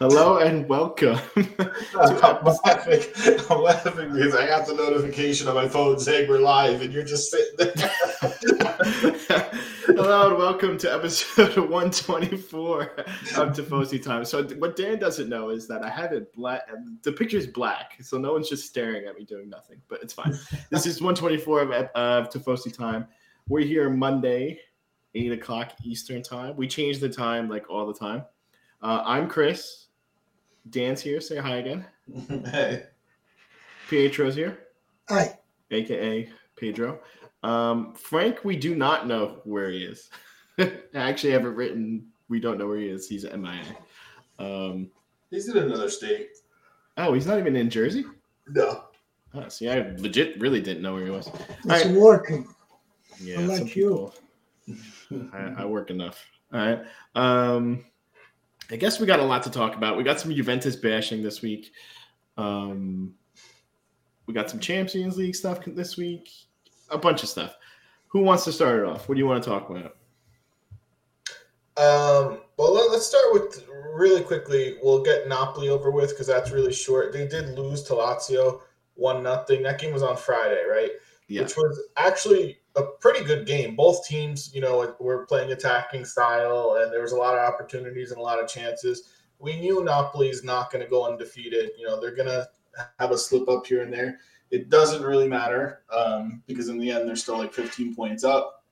Hello and welcome. I'm laughing. I'm laughing because I got the notification on my phone saying we're live, and you're just sitting there. Hello and welcome to episode 124 of Tifosi Time. So, what Dan doesn't know is that I have it black. The picture's black, so no one's just staring at me doing nothing, but it's fine. This is 124 of, of Tifosi Time. We're here Monday, 8 o'clock Eastern Time. We change the time like all the time. Uh, I'm Chris. Dan's here. Say hi again. hey. Pietro's here. Hi. AKA Pedro. Um, Frank, we do not know where he is. I actually have it written. We don't know where he is. He's at MIA. Um, he's in another state. Oh, he's not even in Jersey? No. Oh, see, I legit really didn't know where he was. It's right. working. Yeah, like you. I, I work enough. All right. Um, I guess we got a lot to talk about. We got some Juventus bashing this week. Um, we got some Champions League stuff this week. A bunch of stuff. Who wants to start it off? What do you want to talk about? Um, well, let, us start with really quickly. We'll get Napoli over with because that's really short. They did lose to Lazio one nothing. That game was on Friday, right? Yeah. Which was actually a pretty good game. Both teams, you know, were playing attacking style, and there was a lot of opportunities and a lot of chances. We knew Napoli's not going to go undefeated. You know, they're going to have a slip up here and there. It doesn't really matter um, because in the end, they're still like 15 points up.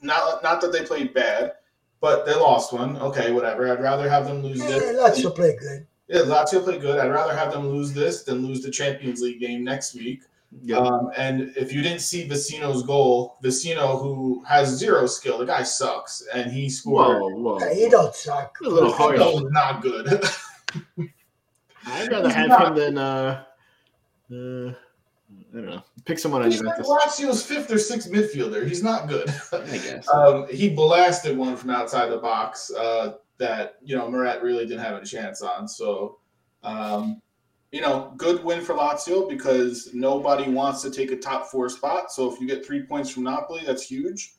Not not that they played bad, but they lost one. Okay, whatever. I'd rather have them lose yeah, this. Lazio play good. Yeah, Lazio play good. I'd rather have them lose this than lose the Champions League game next week. Yep. Um, and if you didn't see Vecino's goal, Vecino, who has zero skill, the guy sucks, and he scored. Whoa, whoa. he don't suck. A little harsh. not good. I'd rather He's have not. him than uh, uh, I don't know. Pick someone on He's Juventus. Lazio's fifth or sixth midfielder. He's not good. I guess. Um, he blasted one from outside the box uh, that you know Meret really didn't have a chance on. So. Um, you know, good win for Lazio because nobody wants to take a top four spot. So if you get three points from Napoli, that's huge.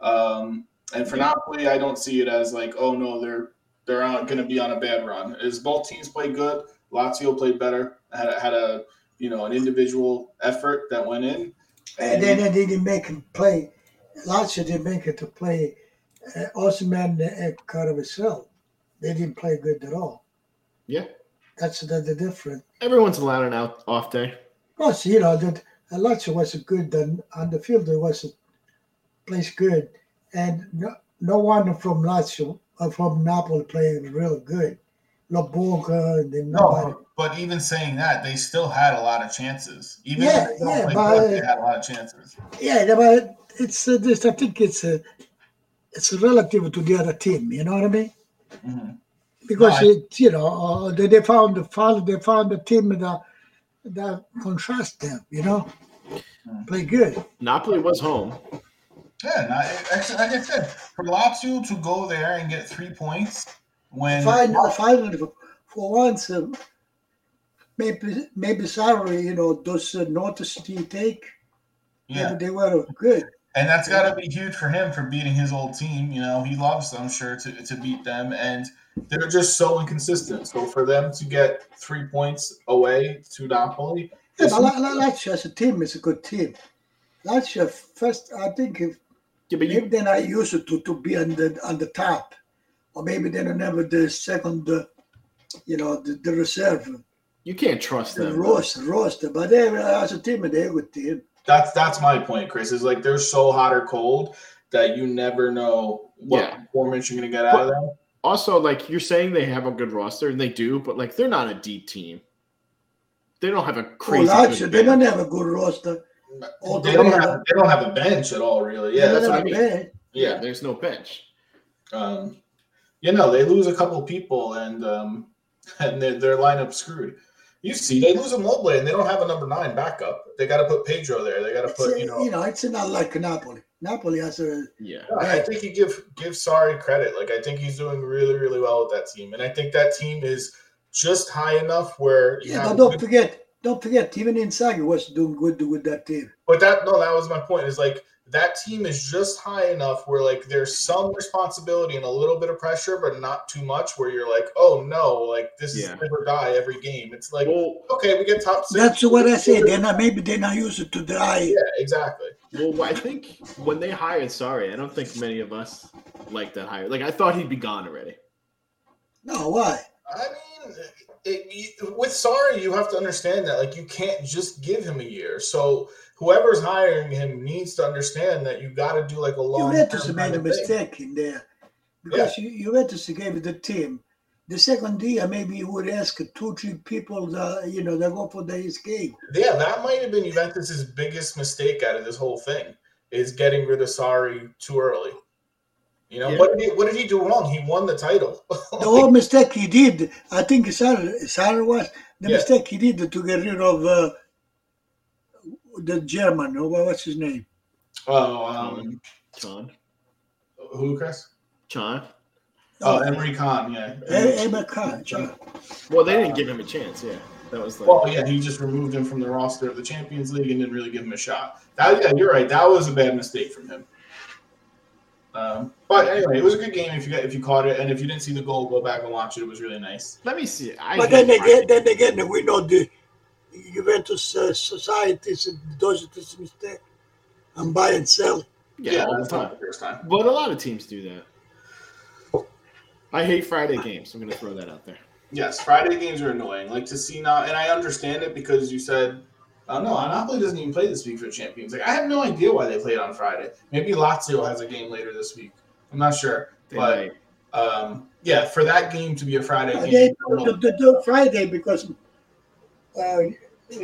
Um, and for yeah. Napoli, I don't see it as like, oh no, they're they're going to be on a bad run. As both teams played good, Lazio played better, had a, had a you know an individual effort that went in, and, and then they didn't make him play. Lazio didn't make it to play. Uh, Osimhen kind of himself. They didn't play good at all. Yeah, that's the, the difference. Everyone's allowed an out off day. Plus, you know that Lazio was good on, on the field. It was a place good, and no, no one from Lazio uh, from Napoli playing real good. Lobotka and no, but even saying that, they still had a lot of chances. Even yeah, yeah, but, good, they had a lot of chances. Yeah, but it's uh, this. I think it's a, it's relative to the other team. You know what I mean? Mm-hmm because it, you know uh, they, they found the found they found a team that that contrast them. You know, mm. play good. Napoli was home. Yeah, like I said, for Lazio to go there and get three points when final, finally for once, uh, maybe maybe salary, you know, those uh, notice he take, yeah, they were good. And that's got to be huge for him for beating his old team. You know, he loves, I'm sure, to, to beat them. And they're just so inconsistent. So for them to get three points away to Napoli, yeah, but Lazio as a team is a good team. Lazio first, I think if yeah, but you, maybe they're not used to to be on the on the top, or maybe they're never the second, uh, you know, the, the reserve. You can't trust the them. Roster, roster, but they as a team, they're a good team. That's that's my point, Chris. Is like they're so hot or cold that you never know what yeah. performance you're going to get out but, of them also like you're saying they have a good roster and they do, but like they're not a deep team. They don't have a crazy. Well, actually, they don't have a good roster. They don't, have, they don't have a bench at all, really. Yeah, that's what I mean. Yeah. yeah, there's no bench. Um, you know, they lose a couple people and um, and their, their lineup screwed. You see, they lose Immobile and they don't have a number nine backup. They got to put Pedro there. They got to put, a, you know, you know, it's not like Napoli. Napoli has a yeah. I think you give give Sarri credit. Like I think he's doing really really well with that team, and I think that team is just high enough where yeah. But don't good... forget, don't forget, even Inzaghi was doing good with that team. But that no, that was my point. Is like that team is just high enough where like there's some responsibility and a little bit of pressure, but not too much. Where you're like, oh no, like this yeah. is live or die every game. It's like, well, okay, we get top six. That's what I said. They're maybe they're not used to die. Yeah, exactly. Well, I think when they hired Sarri, I don't think many of us like that hire. Like I thought he'd be gone already. No, why? I mean, it, it, with Sarri, you have to understand that like you can't just give him a year. So whoever's hiring him needs to understand that you got to do like a long. Juventus made a mistake in there because yeah. Juventus gave the team. The second year, maybe you would ask two, three people, that, you know, that go for the escape. Yeah, that might have been Juventus's biggest mistake out of this whole thing is getting rid of Sarri too early. You know, yeah. what, did he, what did he do wrong? He won the title. the whole mistake he did, I think Sarri, Sarri was the yeah. mistake he did to get rid of uh, the German. Oh, what's his name? Oh, um, John. Who, Chris? John. Oh, Emre Can, yeah. Emre Can, John. Well, they didn't give him a chance, yeah. That was like, well, yeah, he just removed him from the roster of the Champions League and didn't really give him a shot. That, yeah, you're right. That was a bad mistake from him. Um, but anyway, it was a good game if you got, if you caught it, and if you didn't see the goal, go back and watch it. It was really nice. Let me see. I but then again, then again, we know the Juventus uh, society does this mistake and buy and sell. Yeah, yeah that's not the first time. But a lot of teams do that. I hate Friday games. I'm going to throw that out there. Yes, Friday games are annoying. Like to see now, and I understand it because you said, "Oh no, Napoli doesn't even play this week for Champions." Like I have no idea why they played on Friday. Maybe Lazio has a game later this week. I'm not sure, they but um, yeah, for that game to be a Friday game, they, the, the, the Friday because uh,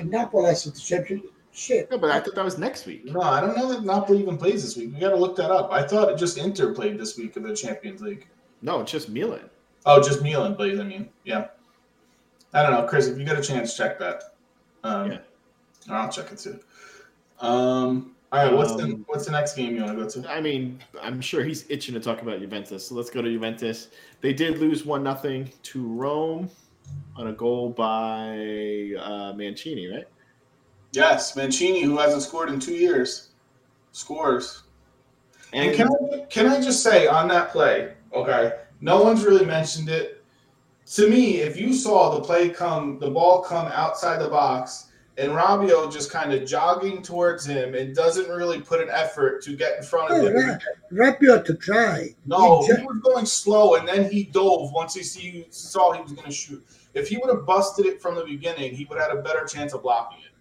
Napoli has the championship. No, but I thought that was next week. No, I don't know that Napoli even plays this week. We got to look that up. I thought it just Inter played this week in the Champions League. No, it's just Milan. Oh, just Milan plays. I mean, yeah. I don't know, Chris. If you get a chance, check that. Um, yeah. I'll check it too. Um, all right, what's um, the what's the next game you want to go to? I mean, I'm sure he's itching to talk about Juventus. So let's go to Juventus. They did lose one nothing to Rome on a goal by uh, Mancini, right? Yes, Mancini, who hasn't scored in two years, scores. And, and can I can I just say on that play, okay? No one's really mentioned it. To me, if you saw the play come, the ball come outside the box, and Rabiot just kind of jogging towards him and doesn't really put an effort to get in front of oh, him. Rabiot to try. No, he, he was going slow, and then he dove once he see, saw he was going to shoot. If he would have busted it from the beginning, he would have had a better chance of blocking it.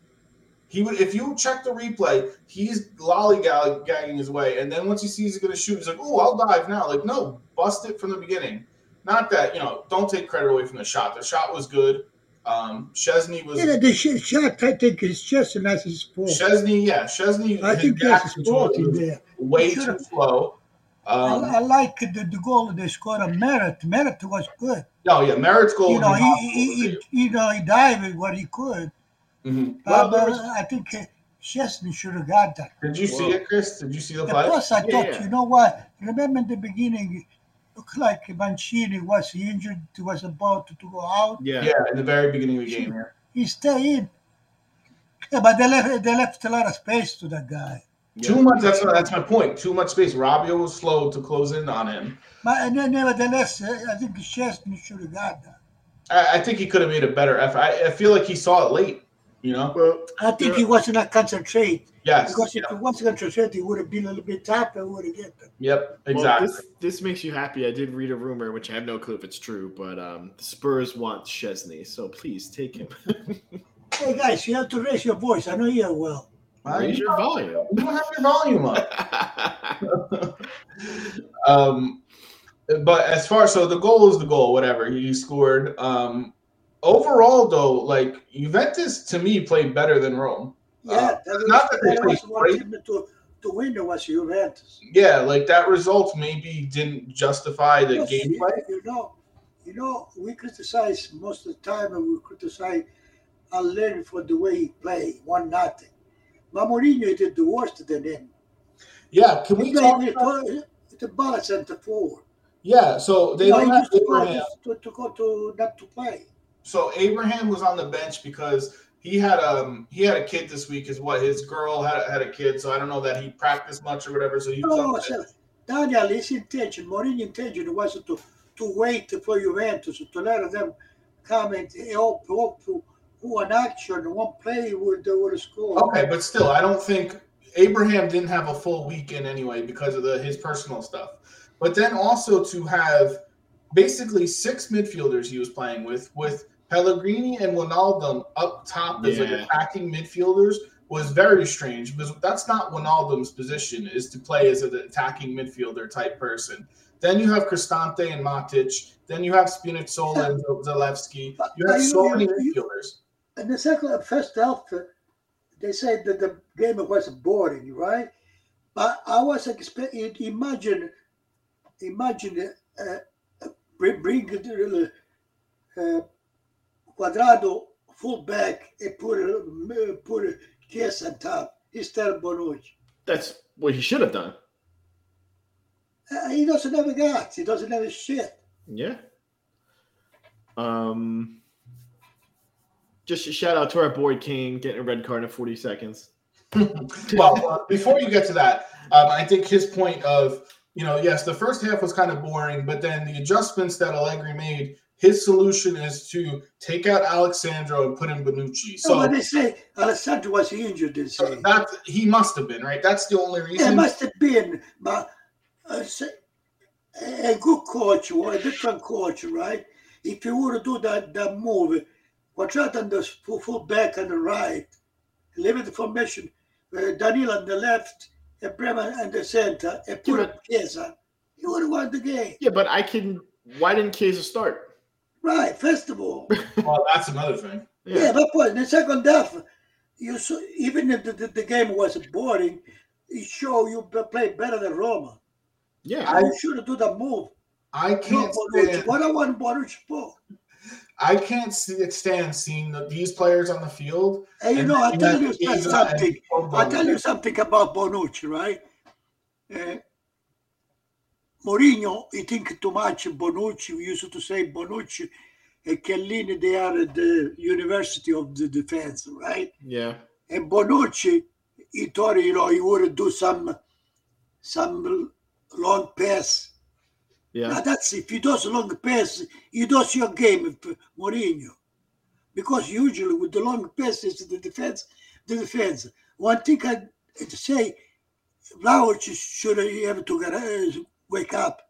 He would, if you check the replay, he's lollygagging his way, and then once he sees he's going to shoot, he's like, "Oh, I'll dive now." Like, no, bust it from the beginning. Not that you know, don't take credit away from the shot. The shot was good. Um, Szczesny was. Yeah, the shot I think is just and that's his fault. Szczesny, yeah, Szczesny. I think that's his fault there. Way too slow. Um, I, I, like the, the goal they scored on Meret. Meret was good. Oh yeah, Meret's goal. You know, he, he, he, you know, he dived what he could. Mm-hmm. Well, but was, I think Szczesny should have got that. Did you see it, Chris? Did you see the play? Plus, I yeah, thought, yeah. you know what? Remember in the beginning, it looked like Mancini was injured, he was about to, to go out. Yeah, yeah, in the very beginning of the game. Yeah. He stayed in. Yeah, but they left, they left a lot of space to that guy. Too much. That's that's my point. Too much space. Rabiot was slow to close in on him. But nevertheless, I think Szczesny should have got that. I, I, think he could have made a better effort. I, I, feel like he saw it late. You know. Well, I think he wasn't that concentrate. Yes. Because if he wasn't concentrate, he would have been a little bit tougher. Would have get them. Yep. Exactly. Well, this, this makes you happy. I did read a rumor, which I have no clue if it's true, but um, the Spurs want Szczesny, so please take him. hey guys, you have to raise your voice. I know you are well. Raise your volume. You don't have your volume up. um, but as far so the goal is the goal, whatever he scored. Um, overall, though, like Juventus to me played better than Rome. Yeah, uh, not that they played great. To, to win it was Juventus. Yeah, like that result maybe didn't justify the yes, gameplay. You know, you know, we criticize most of the time, and we criticize Allegri for the way he played, one nothing. But Mourinho did the worst than him. Yeah, can we talk about the ball center forward? Yeah, so they you don't have Abraham to, to, go to not to play. So Abraham was on the bench because he had um he had a kid this week. Is what his girl had had a kid, so I don't know that he practiced much or whatever. So he no, so, Daniel, his intention, Mourinho's intention was to to wait for Juventus to let them come and hope hope to who an action one play would would score. Okay, but still, I don't think Abraham didn't have a full weekend anyway because of the his personal stuff. But then also to have basically six midfielders he was playing with, with Pellegrini and Wijnaldum up top as yeah. like attacking midfielders was very strange because that's not Wijnaldum's position is to play as an attacking midfielder type person. Then you have Cristante and Matic. Then you have Spinazzola and Zalewski. You have so many midfielders. And the second, first half, they said that the game was boring, right? But I was expecting, imagine, imagine uh, bring, bring uh, Cuadrado fullback and put a, put a Kies on top instead of Bonucci. That's what he should have done. Uh, he doesn't have a guts. He doesn't have a shit. Yeah. Um. Just a shout out to our boy King getting a red card in 40 seconds. well, uh, before you get to that, um, I think his point of you know, yes, the first half was kind of boring, but then the adjustments that Allegri made, his solution is to take out Alex Sandro and put in Bonucci. So no, they say Alex Sandro was injured. They say that he must have been right. That's the only reason. Yeah, must have been, but uh, a good coach or a different coach, right? If you were to do that that move, Cuadrado on the full, full back on the right, leaving the formation, uh, Daniel on the left, and Bremer on the center, and put yeah, Chiesa, you would have won the game. Yeah, but I can. Why didn't Chiesa start? Right, first of all. well, that's another thing. Yeah, yeah but point in the second half, you saw, even if the, the, the game was boring, it showed you play better than Roma. Yeah, I should have do the move. I can't. stand, what I want Bonucci for. I can't see, stand seeing the, these players on the field. Hey, you know, I'll tell you something. I'll tell you something about Bonucci, right? Uh, Mourinho, he think too much Bonucci. We used to say Bonucci and Chiellini, they are at the University of the Defense, right? Yeah. And Bonucci, he thought, you know, he would do some some long pass yeah. Now that's if you do a long pass, you do your game with Mourinho. Because usually with the long passes, the defense, the defense. One thing I say, Vlahovic should have to get, uh, wake up.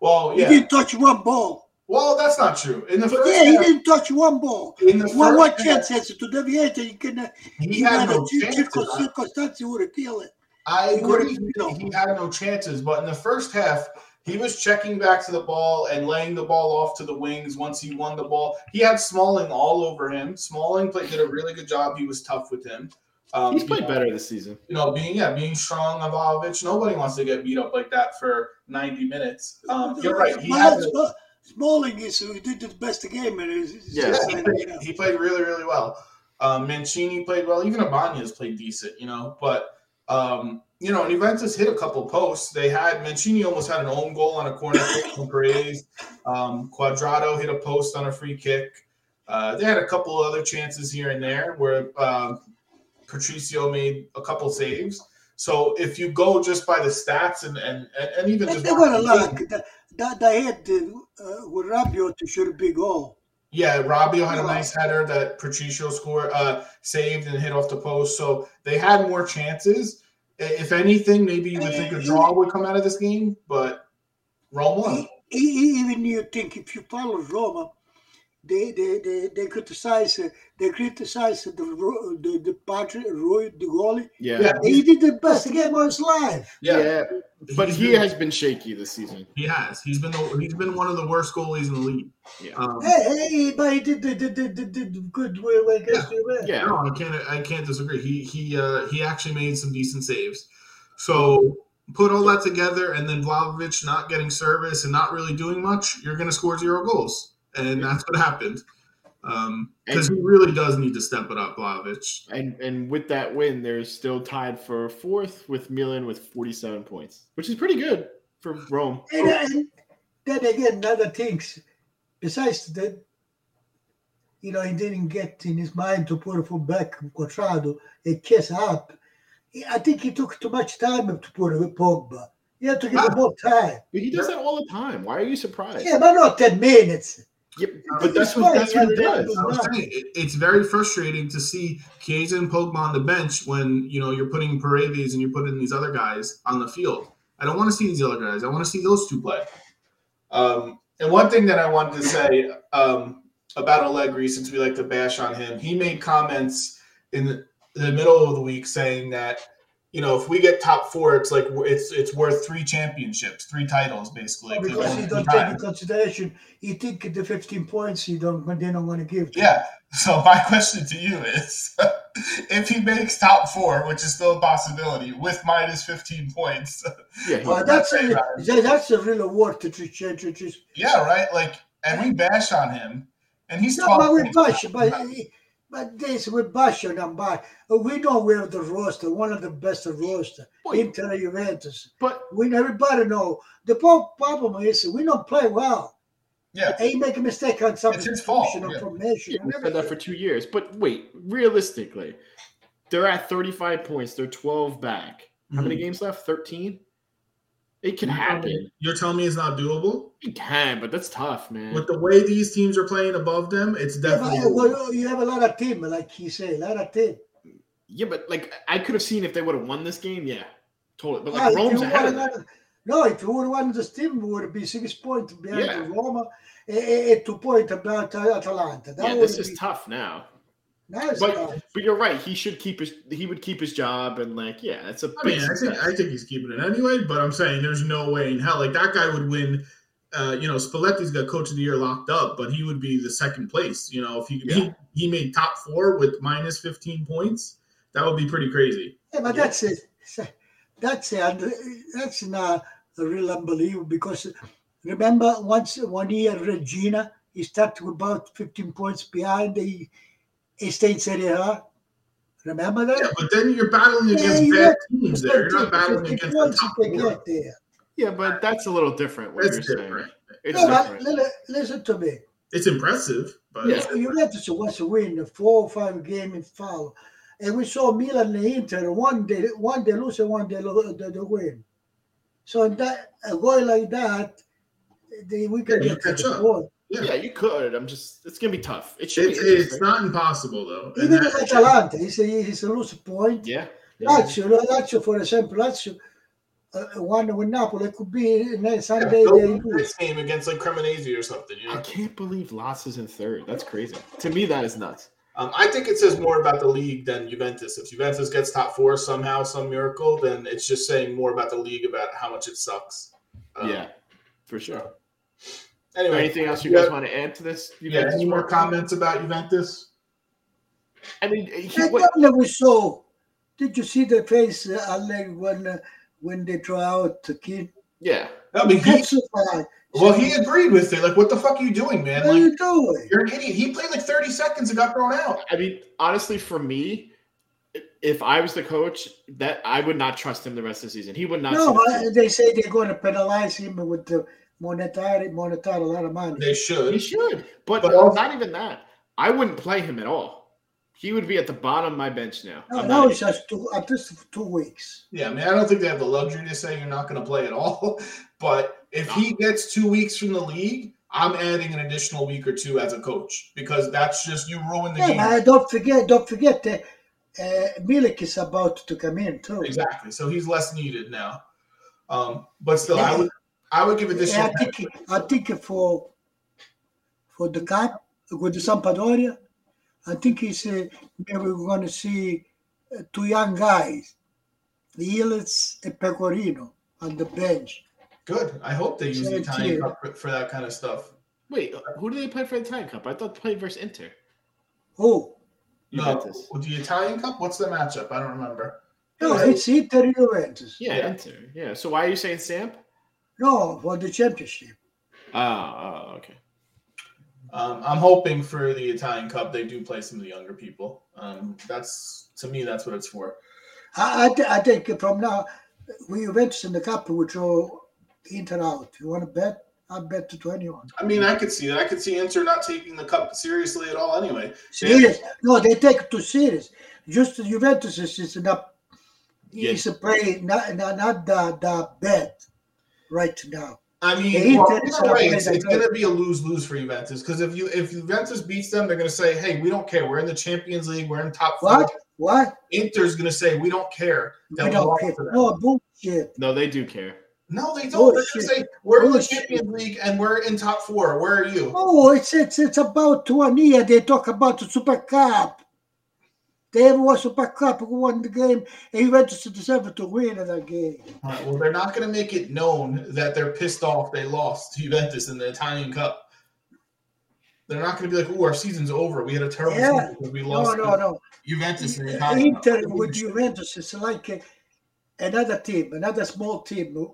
Well, yeah. He didn't touch one ball. Well, that's not true. In the first yeah, half, he didn't touch one ball. In the one, one chance has to deviate, you can. He had no chances. Circumstance, you would have killed it. I agree. He, he had no chances, but in the first half, he was checking back to the ball and laying the ball off to the wings once he won the ball. He had Smalling all over him. Smalling played, did a really good job. He was tough with him. Um, He's played know, better this season. You know, being yeah, being strong, Vlahovic. Nobody wants to get beat up like that for ninety minutes. Um, you're right. He had to, Smalling is he did the best of game, and yeah, he played, he played, really, really well. Um, Mancini played well. Even Ibanez played decent. You know, but um, you know, and Juventus hit a couple posts. They had Mancini almost had an own goal on a corner kick from Paredes. Um, Cuadrado hit a post on a free kick. Uh, they had a couple other chances here and there where uh, Patricio made a couple saves. So if you go just by the stats and and, and even just they got a lot. That, they had uh, with Rabiot should be goal. Yeah, Rabiot had a nice header that Patricio scored, uh, saved and hit off the post. So they had more chances if anything, maybe you would think a draw would come out of this game, but Roma won. Even you think if you follow Roma, they they they, they criticize uh, they criticize the the the Patrick Roy the goalie. Yeah. yeah, he did the best game of his life. Yeah, yeah. but he has been shaky this season. He has. He's been the, he's been one of the worst goalies in the league. Yeah. Um, hey, hey, but he did did, did, did, did good way against yeah. yeah. No, I can't I can't disagree. He he uh, he actually made some decent saves. So put all that together, and then Vlahovic not getting service and not really doing much, you're going to score zero goals and that's what happened. Because um, he really does need to step it up, Vlahovic. And and with that win, they're still tied for fourth with Milan with 47 points, which is pretty good for Rome. And, and then again, other things besides that, you know, he didn't get in his mind to put a full back Cuadrado and kiss up. I think he took too much time to put a Pogba. You have to give him more time. But he does that all the time. Why are you surprised? Yeah, but not 10 minutes. Yep, but that's what, that's what he does. Saying, it's very frustrating to see Chiesa and Pogba on the bench when you know you're putting Paredes and you're putting these other guys on the field. I don't want to see these other guys. I want to see those two play. Um, and one thing that I wanted to say um, about Allegri, since we like to bash on him, he made comments in the, the middle of the week saying that you know, if we get top four, it's like it's it's worth three championships, three titles, basically. Oh, because you don't take into consideration, you think the fifteen points you don't they don't want to give. To yeah. So my question to you is, if he makes top four, which is still a possibility, with minus fifteen points, yeah, well, that's a, that's a real award to just. Yeah, right. Like, and we bash on him, and he's no, but we bash, but. He, but this with Basho and by, we know we have the roster, one of the best roster, Boy, Inter Juventus. But we everybody know the problem is we don't play well. Yeah, and you make a mistake on something. It's his fault. Yeah. Formation yeah, we said that for two years. But wait, realistically, they're at 35 points. They're 12 back. How mm-hmm. many games left? 13. It can happen. You're telling me it's not doable? It can, but that's tough, man. With the way these teams are playing above them, it's definitely. Yeah, well, oh, you have a lot of team, like he said, a lot of team. Yeah, but like I could have seen if they would have won this game. Yeah, totally. But like yeah, Rome's ahead of them. No, if you would have won this team, would be six points behind yeah. Roma and, two points about uh, Atalanta. That yeah, this is be... tough now but but you're right. He should keep his he would keep his job and like yeah, that's a. I mean, I think I think he's keeping it anyway. But I'm saying there's no way in hell like that guy would win. Uh, you know, Spalletti's got coach of the year locked up, but he would be the second place. You know, if he yeah. he, he made top four with minus 15 points, that would be pretty crazy. Yeah, but yeah. that's it. That's it. That's not a real unbelievable because remember once one year Reggina he started about 15 points behind. the stayed Serie A. Remember that? Yeah, but then you're battling against yeah, bad teams there. You're not battling against the top four. There. Yeah, but that's a little different. What it's you're different. saying. It's no, different. Listen to me. It's impressive, but yeah. Juventus was a win a four or five game in foul. and we saw Milan and Inter one day one day lose and one day the, the win. So that a goal like that, they, we can yeah, get catch up. Yeah. yeah. you could. I'm just. It's gonna be tough. It should. It's, it's not impossible though. Even if Atalanta, it's a, it's a loose point. Yeah. yeah. Lazio, Lazio, for example, Lazio uh, one with Napoli. It could be next Sunday. Yeah, this game against like Cremonese or something. You know? I can't believe Lazio's in third. That's crazy. To me, that is nuts. Um, I think it says more about the league than Juventus. If Juventus gets top four somehow, some miracle, then it's just saying more about the league about how much it sucks. Um, yeah, for sure. Anyway, anything else you guys want to add to this? Juventus yeah, any more comments about Juventus? I mean, he, I what, never saw. Did you see the face, uh, when uh, when they draw out the kid? Yeah, I mean, he, well, he agreed with it. Like, what the fuck are you doing, man? What like, are you doing? You're an idiot. He played like 30 seconds and got thrown out. I mean, honestly, for me, if I was the coach, that I would not trust him the rest of the season. He would not. No, they say they're going to penalize him with the monetary, monetary a lot of money. They should. He should. But, but also, not even that. I wouldn't play him at all. He would be at the bottom of my bench now. No, no it's just two, at least two weeks. Yeah, I mean, I don't think they have the luxury to say you're not going to play at all. But if no. he gets two weeks from the league, I'm adding an additional week or two as a coach because that's just you ruin the yeah, game. don't forget, don't forget that uh, Milik is about to come in too. Exactly, so he's less needed now. Um, but still, yeah. I would I would give it this. I think I think for for the cup with the Sampdoria, I think he's uh, maybe we're going to see uh, two young guys, Yildiz and Pecorino on the bench. Good. I hope they use the Italian Cup for, for, that kind of stuff. Wait, who do they play for the Italian Cup? I thought they played versus Inter. Who? No, the Italian Cup. What's the matchup? I don't remember. No, it's Inter Juventus. Yeah, yeah, Inter. Yeah. So why are you saying Samp? No, for the championship. Ah, oh, okay. Um, I'm hoping for the Italian Cup they do play some of the younger people. Um, that's to me, that's what it's for. I, I, I think from now, we Juventus in the cup, we draw Inter out. You want to bet I bet to anyone. I mean, I could see that. I could see Inter not taking the cup seriously at all. Anyway, serious? No, they take it too serious. Just Juventus is not. Yes. It's a play, not not, not the the bad right now. I mean, well, right. It's, it's going to be a lose lose for Juventus because if you if Juventus beats them, they're going to say, "Hey, we don't care. We're in the Champions League. We're in top four. What? What? Inter's going to say, "We don't care." we don't care. No bullshit. No, they do care. No, they don't. They're going to say, "We're in the Champions League and we're in top four. Where are you?" Oh, it's it's it's about one year. They talk about the Super Cup. They was Super Cup, who won the game, and he went to December to win that game. Right, well, they're not going to make it known that they're pissed off they lost to Juventus in the Italian Cup. They're not going to be like, "Oh, our season's over. We had a terrible yeah. season because we lost." No, no, no. Juventus in the Italian Inter Cup. with Juventus is like a, another team, another small team.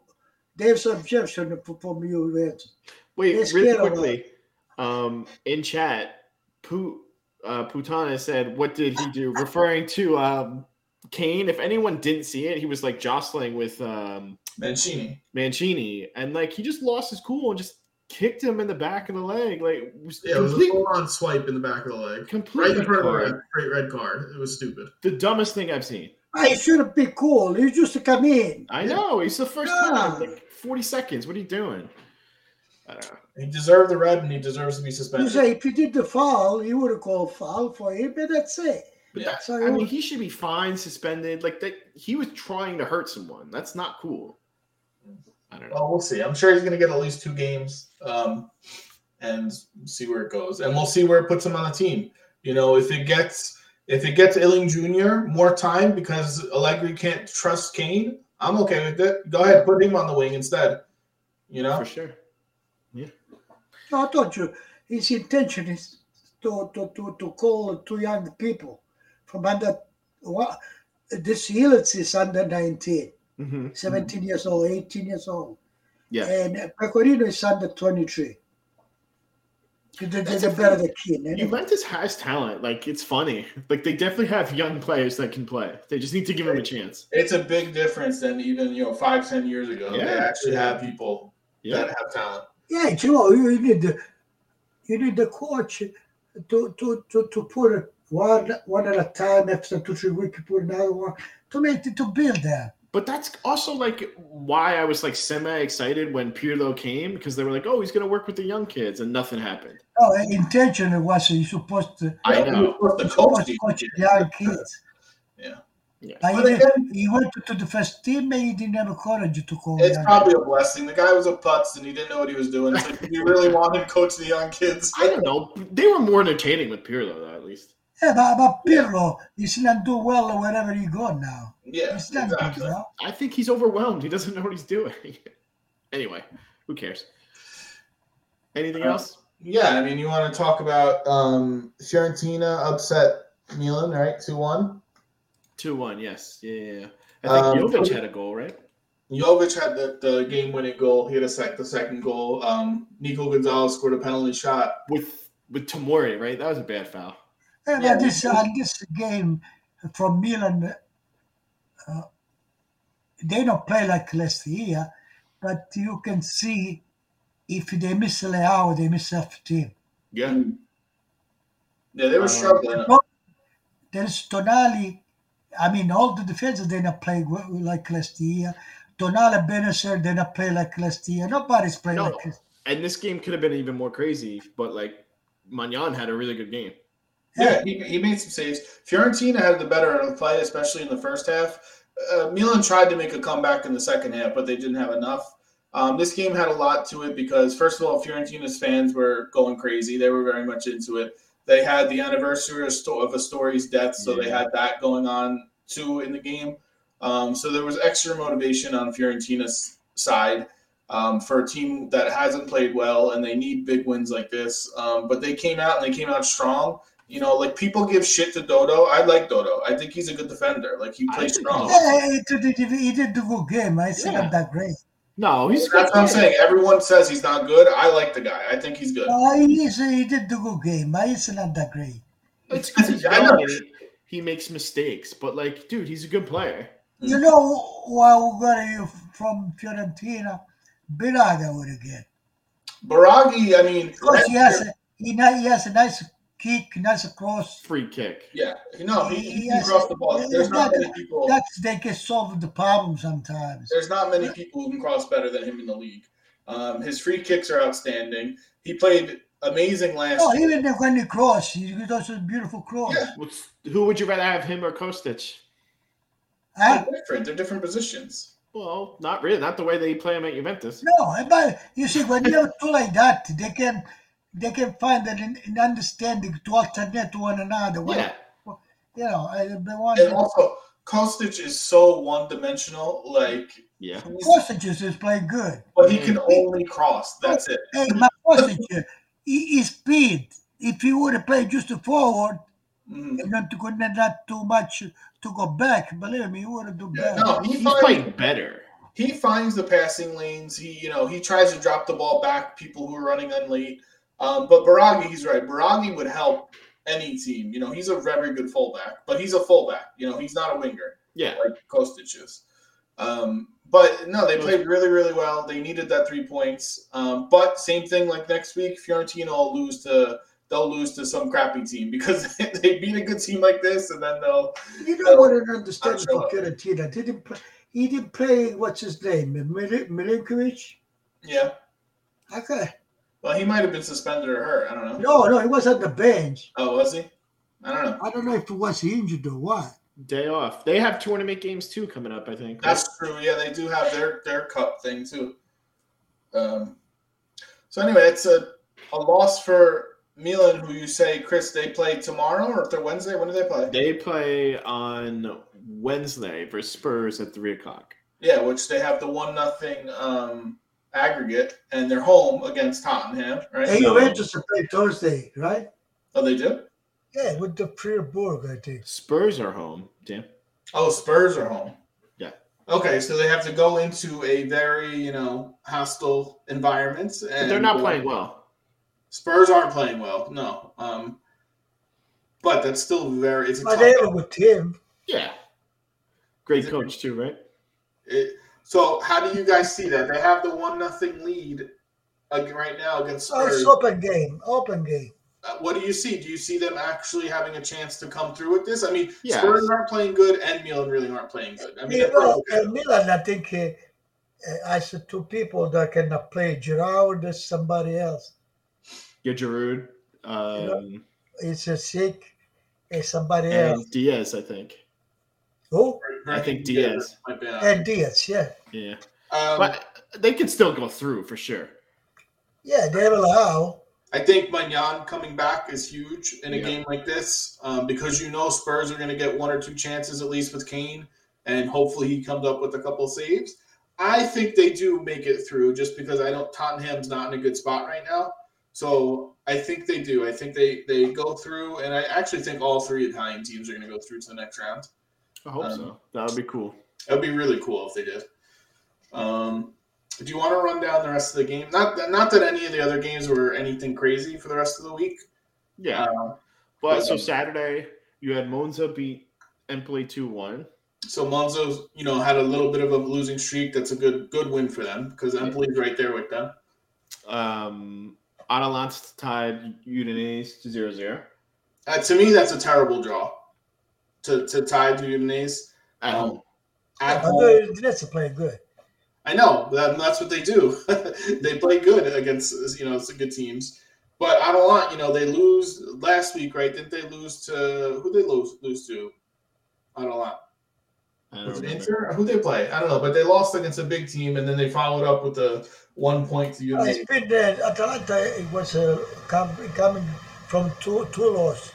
They have some objection from Juventus. Wait, really quickly, um, in chat, Pooh uh, Putana said, "What did he do?" Referring to um, Kane. If anyone didn't see it, he was like jostling with um, Mancini. Mancini, and like he just lost his cool and just kicked him in the back of the leg. Like was yeah, complete, it was a full on swipe in the back of the leg. Complete right in front of red card. It was stupid. The dumbest thing I've seen. I should have been cool. He just come in. I know. He's the first yeah. time. Like Forty seconds. What are you doing? He deserved the red, and he deserves to be suspended. You say if he did the foul, you would have called foul for him, but that's it. Yeah, so I mean, he should be fined, suspended. Like that, he was trying to hurt someone. That's not cool. I don't know. Well, we'll see. I'm sure he's going to get at least two games, um, and see where it goes, and we'll see where it puts him on the team. You know, if it gets if it gets Iling Jr. more time because Allegri can't trust Kane, I'm okay with it. Go ahead, put him on the wing instead. You know, for sure. Yeah. No, I told you his intention is to to to, to call two young people from under what this Yildiz is under 19, mm-hmm. 17 mm-hmm. years old, 18 years old. Yeah. And Pecorino is under 23. They're, they're better than Kean. Anyway. Juventus has talent. Like it's funny. Like they definitely have young players that can play. They just need to give them a chance. It's a big difference than even you know five, ten years ago. Yeah. They actually have people yeah. that have talent. Yeah, Joe, you need the you need the coach to to to, to put one one at a time. After two three weeks, put another one to make it to build that. But that's also like why I was like semi excited when Pirlo came because they were like, oh, he's going to work with the young kids, and nothing happened. Oh, intention was you supposed to. I know. Supposed to coach, coach young kids. Yeah. Yeah. But he, again, he went to the first team and he didn't have a courage to call. It's probably a blessing. The guy was a putz and he didn't know what he was doing. So he really wanted to coach the young kids. I don't know. They were more entertaining with Pirlo, though, at least. Yeah, but, but Pirlo, yeah. he's not do well wherever he go now. Yeah, exactly. I think he's overwhelmed. He doesn't know what he's doing. anyway, who cares? Anything uh, else? Yeah, I mean, you want to talk about um, Fiorentina upset Milan, right? 2 1. 2 1, yes. Yeah, yeah. I think um, Jovic had a goal, right? Jovic had the, the game winning goal. He had a sec, the second goal. Um, Nico Gonzalez scored a penalty shot. With with Tomori, right? That was a bad foul. Yeah, yeah this, uh, this game from Milan, uh, they don't play like last year, but you can see if they miss a Leao, they miss half team. Yeah. Yeah, they were uh, struggling. There's Tonali. I mean, all the defenders they not play like last year. Tonali Bennacer, they not play like last year. Nobody's playing no. like this. And this game could have been even more crazy, but like Maignan had a really good game. Yeah, he, he made some saves. Fiorentina had the better of the fight, especially in the first half. Uh, Milan tried to make a comeback in the second half, but they didn't have enough. Um, this game had a lot to it because, first of all, Fiorentina's fans were going crazy. They were very much into it. They had the anniversary of Astori's death, so yeah. they had that going on too in the game. Um, so there was extra motivation on Fiorentina's side um, for a team that hasn't played well and they need big wins like this. Um, but they came out and they came out strong. You know, like people give shit to Dodo. I like Dodo. I think he's a good defender. Like he plays strong. Yeah, he did, he did the good game. I said yeah. that great. No, he's. That's what I'm saying. Everyone says he's not good. I like the guy. I think he's good. Uh, he, he did the good game. But he's not that great. It's because he's young he makes mistakes, but like, dude, he's a good player. You know, while we got you from Fiorentina, Biraga would again. Biraghi, I mean, because he has a, he, he has a nice kick, nice cross. Free kick. Yeah, no, he, he, he can cross the ball. There's not that, many people. That's they can solve the problem sometimes. There's not many people who can cross better than him in the league. Um, his free kicks are outstanding. He played amazing last. Oh, year. even when he cross, he does a beautiful cross. Yeah. Who would you rather have, him or Kostic? Huh? They're different. They're different positions. Well, not really. Not the way they play him at Juventus. No, but you see, when you have two like that, they can they can find an, an understanding to alternate to one another. Yeah. You know, they want. And also, Kostic is so one dimensional. Like, yeah, Kostic is playing good, but he can only cross. That's it. Hey, my Kostic, his speed. If he would have played just a forward, mm. and not to go not too much to go back, believe me, he would have done yeah, better. No, he he's playing better. He finds the passing lanes. He, you know, he tries to drop the ball back. People who are running on late. Um, but Biraghi, he's right. Biraghi would help any team. You know, he's a very good fullback, but he's a fullback. You know, he's not a winger. Yeah, like Kostic is. Um, but no, they played really, really well. They needed that three points. Um, but same thing like next week, Fiorentina will lose to they'll lose to some crappy team because they beat a good team like this, and then they'll. You know what I understand for Fiorentina? Didn't play, he didn't play? What's his name? Milenkovic. Yeah. Okay. Well, he might have been suspended or hurt. I don't know. No, no, he was on the bench. Oh, was he? I don't know. I don't know if he was injured or what. Day off. They have tournament games too coming up. I think. That's true. Yeah, they do have their their cup thing too. Um. So anyway, it's a a loss for Milan, who you say, Chris, they play tomorrow or if they're Wednesday. When do they play? They play on Wednesday for Spurs at three o'clock. Yeah, which they have the one nothing um, aggregate, and they're home against Tottenham, right? Hey, so, Juventus play Thursday, right? Oh, they do. Yeah, with the Freiburg, I think. Spurs are home, Damn. Oh, Spurs are home. Yeah. Okay, so they have to go into a very, you know, hostile environment. And but they're not playing well. Spurs aren't playing well, no. Um, but that's still very. It's a but they with Tim. Yeah. Great coach too, right? It, so how do you guys see that? They have the one nothing lead right now against Spurs. Oh, it's open game. Open game. Uh, what do you see? Do you see them actually having a chance to come through with this? I mean, yeah. Spurs aren't playing good, and Milan really aren't playing good. I mean, you know, uh, Milan, I think uh, uh, I said two people that cannot play. Giroud, there's somebody else. Yeah, Giroud. Um, you know, um, it's a sick. It's somebody else. Diaz, I think. Who? I think Diaz. And Diaz, yeah. Yeah. Um, but they can still go through for sure. Yeah, they will allow. I think Maignan coming back is huge in a yeah. game like this um, because you know Spurs are going to get one or two chances at least with Kane, and hopefully he comes up with a couple saves. I think they do make it through just because I don't. Tottenham's not in a good spot right now, so I think they do. I think they they go through, and I actually think all three Italian teams are going to go through to the next round. I hope um, so. That would be cool. That would be really cool if they did. Um, do you want to run down the rest of the game? Not that, not that any of the other games were anything crazy for the rest of the week. Yeah. Uh, but, so Saturday you had Monza beat Empoli two one. So Monza, you know, had a little bit of a losing streak. That's a good good win for them because Empoli's right there with them. Um, Atalanta tied Udinese to 0-0. Uh, to me, that's a terrible draw. To tie to tie Udinese at um, home. At home. That's play good. I know that, that's what they do. they play good against you know some good teams. But I don't want you know they lose last week, right? Didn't they lose to who? They lose lose to? I don't want. Inter? Who they play? I don't know, but they lost against a big team, and then they followed up with a one point to Udinese. It's been uh, Atalanta. It was uh, coming from two two loss.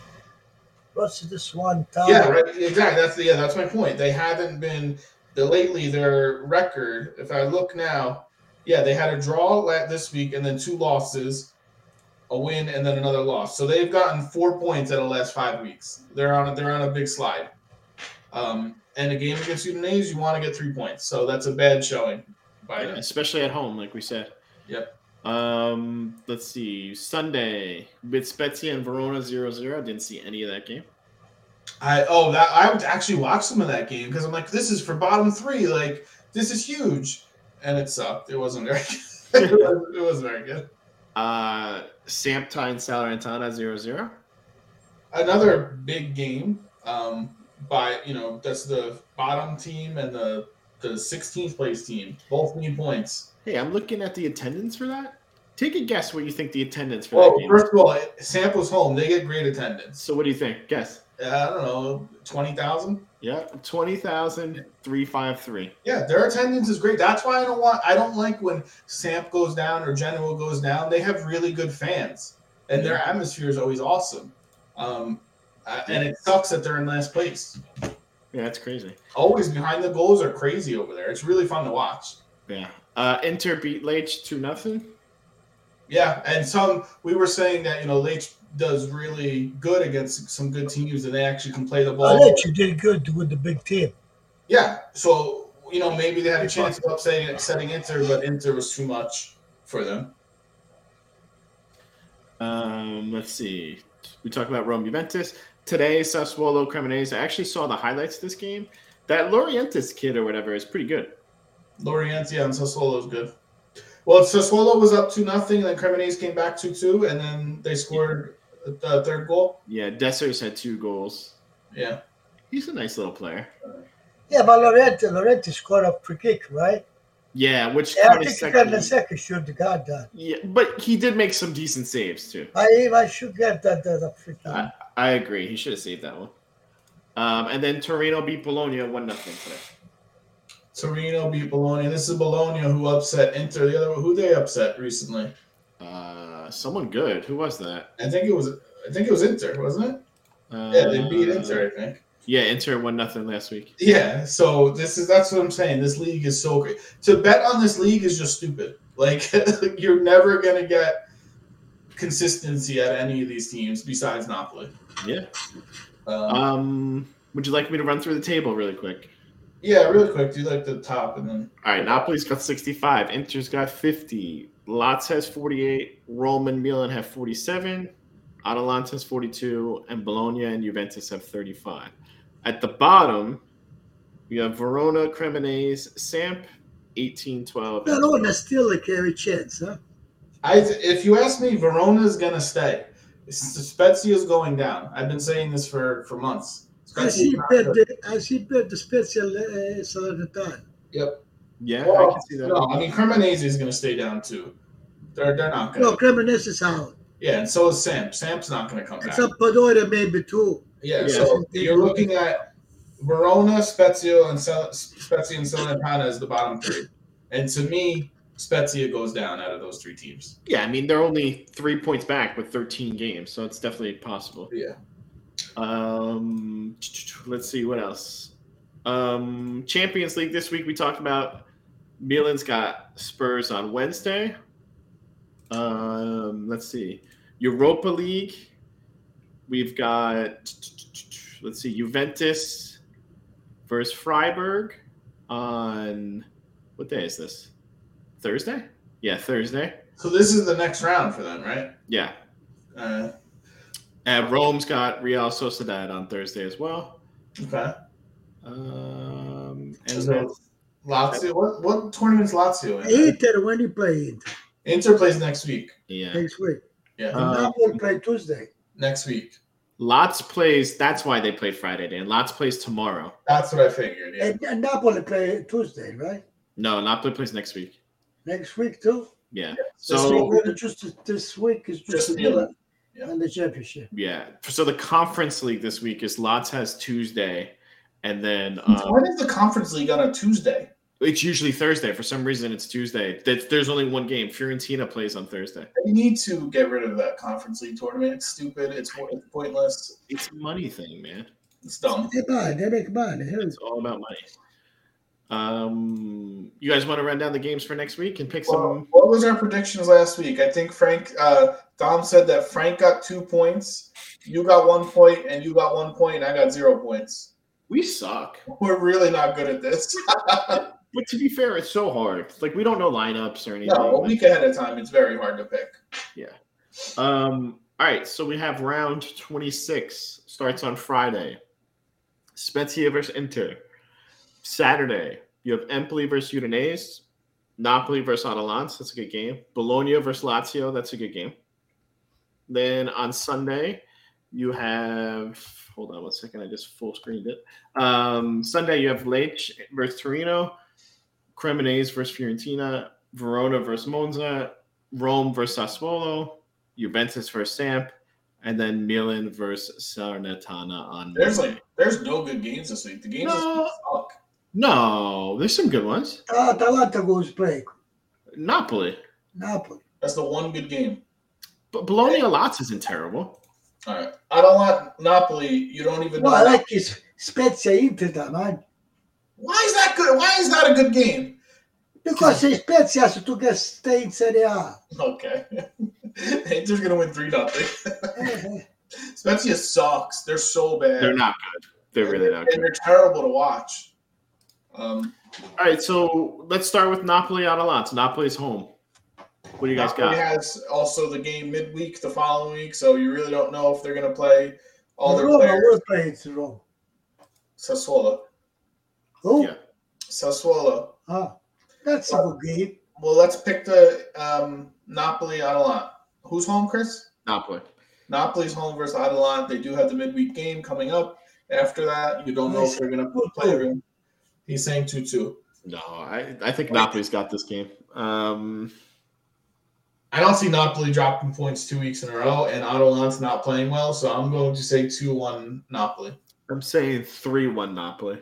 What's this one time? Yeah, right. Exactly. That's the yeah. That's my point. They haven't been the lately their record. If I look now, yeah, they had a draw this week and then two losses, a win and then another loss. So they've gotten four points out of the last five weeks. They're on a, they're on a big slide. Um, and a game against Udinese, you want to get three points. So that's a bad showing. By yeah, especially at home, like we said. Yep. Um, let's see. Sunday with Spezia and Verona 0-0. Didn't see any of that game. I oh that I would actually watch some of that game because I'm like, this is for bottom three. Like this is huge, and it sucked. It wasn't very. Good. it, wasn't, very good. Uh, Samptine Salernitana 0 0. Another big game. Um, by you know that's the bottom team and the the 16th place team. Both need points. Hey, I'm looking at the attendance for that. Take a guess what you think the attendance for well, that game. First of all, Sample's home. They get great attendance. So what do you think? Guess. Uh, I don't know, twenty thousand. Yeah, twenty thousand three five three. Yeah, their attendance is great. That's why I don't want. I don't like when Samp goes down or Genoa goes down. They have really good fans, and their atmosphere is always awesome. Um, and it sucks that they're in last place. Yeah, that's crazy. Always behind the goals are crazy over there. It's really fun to watch. Yeah. Uh, Inter beat Lecce two nothing. Yeah, and some we were saying that you know Lecce does really good against some good teams, and they actually can play the ball. Lecce did good with the big team. Yeah, so you know maybe they had a chance of upsetting setting Inter, but Inter was too much for them. Um, let's see. We talked about Rome Juventus today. Sassuolo Cremonese. I actually saw the highlights of this game. That Lorientis kid or whatever is pretty good. Lorientis yeah, and Sassuolo is good. Well, Sassuolo was up two nothing, then Cremonese came back two two, and then they scored the third goal. Yeah, Dessers had two goals. Yeah, he's a nice little player. Yeah, but Laurienté, Laurienté scored a free kick, right? Yeah, which yeah, I think he got the second shoot the got that. Yeah, but he did make some decent saves too. I I should get that the, the free kick. I, I agree. He should have saved that one. Um, and then Torino beat Bologna one nothing today. Torino beat Bologna. This is Bologna who upset Inter. The other who they upset recently. Uh, someone good. Who was that? I think it was. I think it was Inter, wasn't it? Uh, yeah, they beat Inter. I think. Yeah, Inter won nothing last week. Yeah, so this is that's what I'm saying. This league is so great. To bet on this league is just stupid. Like you're never gonna get consistency at any of these teams besides Napoli. Yeah. Um, um, would you like me to run through the table really quick? Yeah, really quick. Do like the top and then. All right, Napoli's got 65. Inter's got 50. Lots has 48. Rome and Milan have 47. Atalanta has 42, and Bologna and Juventus have 35. At the bottom, we have Verona, Cremonese, Samp, 18 12. Verona still a carry chance, huh? I, if you ask me, Verona is going to stay. Spezia is going down. I've been saying this for, for months. I see, bet the, I see bet the Spezia uh, Salernitana. Yep. Yeah, well, I can see that. No, I mean Cremonese is going to stay down too. They're they're not going. No, Cremonese is out. Yeah, and so is Sam. Sam's not going to come back. Sampdoria maybe too. Yeah, yeah, so you're looking at Verona, Spezia, and Spezia and Salernitana as the bottom three. And to me, Spezia goes down out of those three teams. Yeah, I mean they're only three points back with 13 games, so it's definitely possible. Yeah. Um, let's see what else. Um, Champions League this week we talked about. Milan's got Spurs on Wednesday. Um, let's see. Europa League, we've got let's see, Juventus versus Freiburg on what day is this? Thursday? Yeah, Thursday. So this is the next round for them, right? Yeah. Uh, and Rome's got Real Sociedad on Thursday as well. Okay. Um, and then Lazio. What what tournament's Lazio in? Inter. When you play Inter? Inter plays next week. Yeah. Next week. Yeah. Uh, Napoli play Tuesday. Next week. Lots plays. That's why they played Friday, And Lots plays tomorrow. That's what I figured. Yeah. And, and Napoli play Tuesday, right? No, Napoli plays next week. Next week too. Yeah. So just this week is just, just Milan yeah. and the championship. Yeah. So the conference league this week is Lots has Tuesday, and then um, when is the conference league on a Tuesday? It's usually Thursday. For some reason, it's Tuesday. There's only one game. Fiorentina plays on Thursday. You need to get rid of that conference league tournament. It's stupid. It's pointless. It's a money thing, man. It's dumb. They buy. They make money. It's all about money. Um, you guys want to run down the games for next week and pick well, some? What was our predictions last week? I think Frank uh, Dom said that Frank got two points, you got one point, and you got one point, and I got zero points. We suck. We're really not good at this. but to be fair, it's so hard. Like we don't know lineups or anything. No, a week ahead of time, it's very hard to pick. Yeah. Um. All right. So we have round twenty six starts on Friday. Spezia versus Inter. Saturday, you have Empoli versus Udinese. Napoli versus Atalanta. That's a good game. Bologna versus Lazio. That's a good game. Then on Sunday, you have. Hold on one second. I just full screened it. Um, Sunday, you have Lecce versus Torino, Cremonese versus Fiorentina, Verona versus Monza, Rome versus Sassuolo, Juventus versus Samp, and then Milan versus Salernitana on. There's Monday. like there's no good games this week. The games no. suck. No, there's some good ones. Atalanta goes break. Napoli. Napoli. That's the one good game. But Bologna Lots isn't terrible. All right. I don't want Napoli. You don't even know. Well, I like his Spezia Inter, that man. Why is that good? Why is that a good game? Because Spezia has to get stay in Serie A. Okay. Inter's gonna win three nothing. Spezia sucks. They're so bad. They're not good. They're really not and good. they're terrible to watch. Um, All right, so let's start with Napoli Atalanta. Napoli's home. What do you guys Napoli got? has also the game midweek the following week, so you really don't know if they're going to play all their Roma, players. We're playing Rome. Sassuolo. Who? Yeah. Sassuolo. Ah, that's a good game. Well, let's pick the um, Napoli Atalanta. Who's home, Chris? Napoli. Napoli's home versus Atalanta. They do have the midweek game coming up. After that, you don't know if they're going to play everyone. He's saying 2 2. No, I, I think Napoli's got this game. Um, I don't see Napoli dropping points two weeks in a row, and Atalanta's not playing well, so I'm going to say 2 1 Napoli. I'm saying 3 1 Napoli.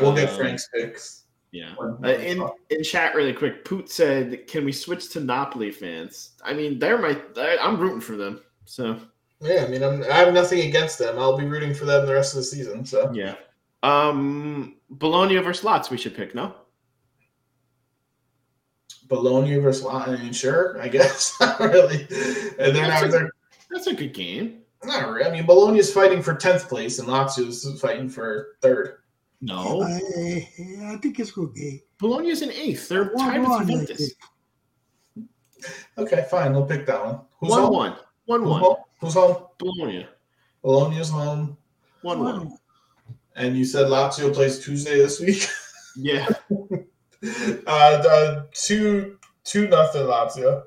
We'll get um, Frank's picks. Yeah. Uh, in in chat, really quick, Poot said, "Can we switch to Napoli fans?" I mean, they're my. I'm rooting for them. So. Yeah, I mean, I'm, I have nothing against them. I'll be rooting for them the rest of the season. So. Yeah. Um, Bologna versus Lots. We should pick. No. Bologna versus Lots. I mean, sure. I guess not really. And they're that's not. A, they're, that's a good game. Not really. I mean, Bologna is fighting for tenth place, and Lazio is fighting for third. No, I, I think it's good game. Bologna's in eighth. They're one, tied with Juventus. Okay, fine. We'll pick that one. Who's one, home? one, one, Who's one. Home? Who's home? Bologna. Bologna's home. One, one. one. And you said Lazio plays Tuesday this week. Yeah. Uh, two, two nothing Lazio.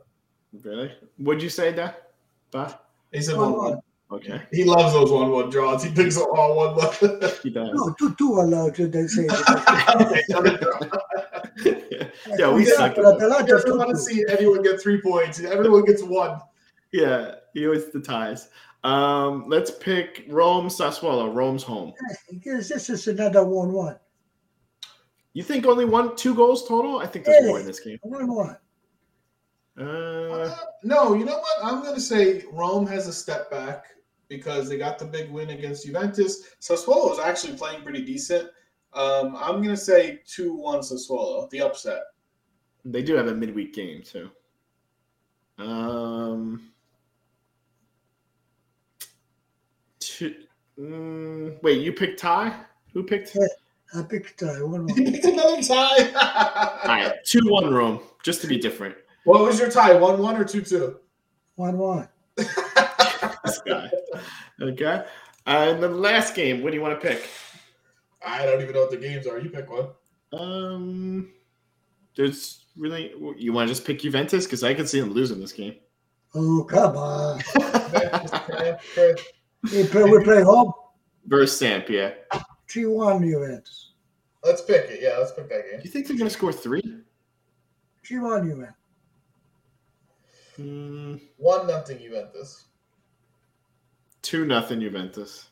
Really? What'd you say, that? Bah? He said one, one. Okay. He loves those one one draws. He picks all one one. he does. No, two two allowed to they say. yeah, we yeah, suck. But I just want to see anyone get three points. Everyone gets one. Yeah, he always the ties. Um, let's pick Rome Sassuolo. Rome's home. Because this is another one one. You think only one two goals total? I think there's yeah, more in this game. One one. Uh, uh, no, you know what? I'm going to say Rome has a step back because they got the big win against Juventus. Sassuolo is actually playing pretty decent. Um, I'm going to say 2 1 Sassuolo, the upset. They do have a midweek game, too. Um, two, mm, wait, you picked tie? Who picked? Yeah, I picked tie. One, one. picked another tie. All right, 2 1 Rome, just to be different. What was your tie? 1 1 or 2 2? 1 1. this guy. Okay. Uh, and the last game, what do you want to pick? I don't even know what the games are. You pick one. Um, there's really you want to just pick Juventus because I can see them losing this game. Oh come on! we play, we play home versus Samp, yeah. Three one Juventus. Let's pick it. Yeah, let's pick that game. Do you think they're going to score three? Three one Juventus. Hmm. One nothing Juventus. Two nothing Juventus.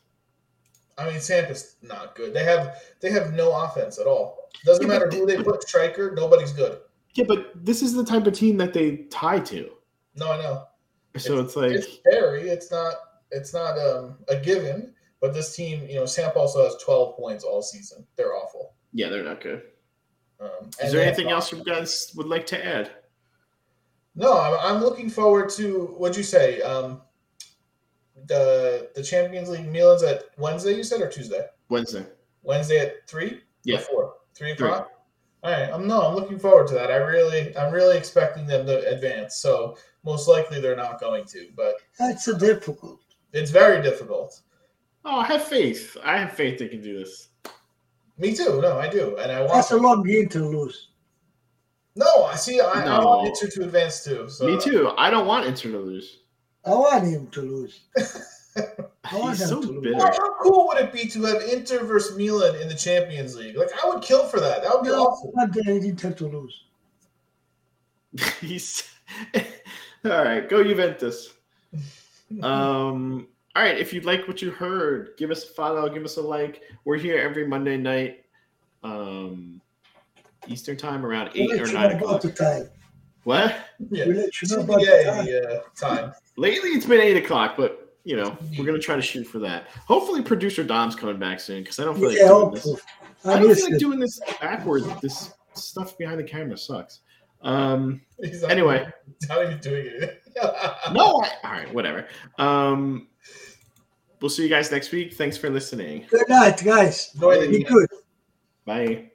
I mean, Samp is not good. They have they have no offense at all. Doesn't yeah, matter who they put striker. Nobody's good. Yeah, but this is the type of team that they tie to. No, I know. So it's, it's like it's scary. It's not. It's not um, a given. But this team, you know, Samp also has 12 points all season. They're awful. Yeah, they're not good. Um, is there anything else you guys would like to add? No, I'm, I'm looking forward to. What'd you say? Um, the the Champions League Milan's at Wednesday. You said or Tuesday? Wednesday. Wednesday at three. Yeah. four. Three o'clock. All right. I'm no. I'm looking forward to that. I really, I'm really expecting them to advance. So most likely they're not going to, but that's a difficult. It's very difficult. Oh, I have faith. I have faith they can do this. Me too. No, I do, and I want. That's a long game to lose. No, I see. I, no. I want Inter to advance too. So. Me too. I don't want Inter to lose. I want him to lose. I want He's him so to lose. How, how, cool would it be to have Inter versus Milan in the Champions League? Like, I would kill for that. That would be no, awesome. I want Inter to lose. He's all right. Go Juventus. Um. All right. If you like what you heard, give us a follow. Give us a like. We're here every Monday night. Um Eastern time around eight or nine o'clock. The time. What? Yeah, we let you about the time. Yeah, time. Lately, it's been eight o'clock, but you know we're gonna try to shoot for that. Hopefully, producer Dom's coming back soon because I don't feel like yeah, doing this. I don't feel like doing this backwards. This stuff behind the camera sucks. Um. Anyway, how are you doing it? no. I, all right. Whatever. Um. We'll see you guys next week. Thanks for listening. Good night, guys. Be good. Bye.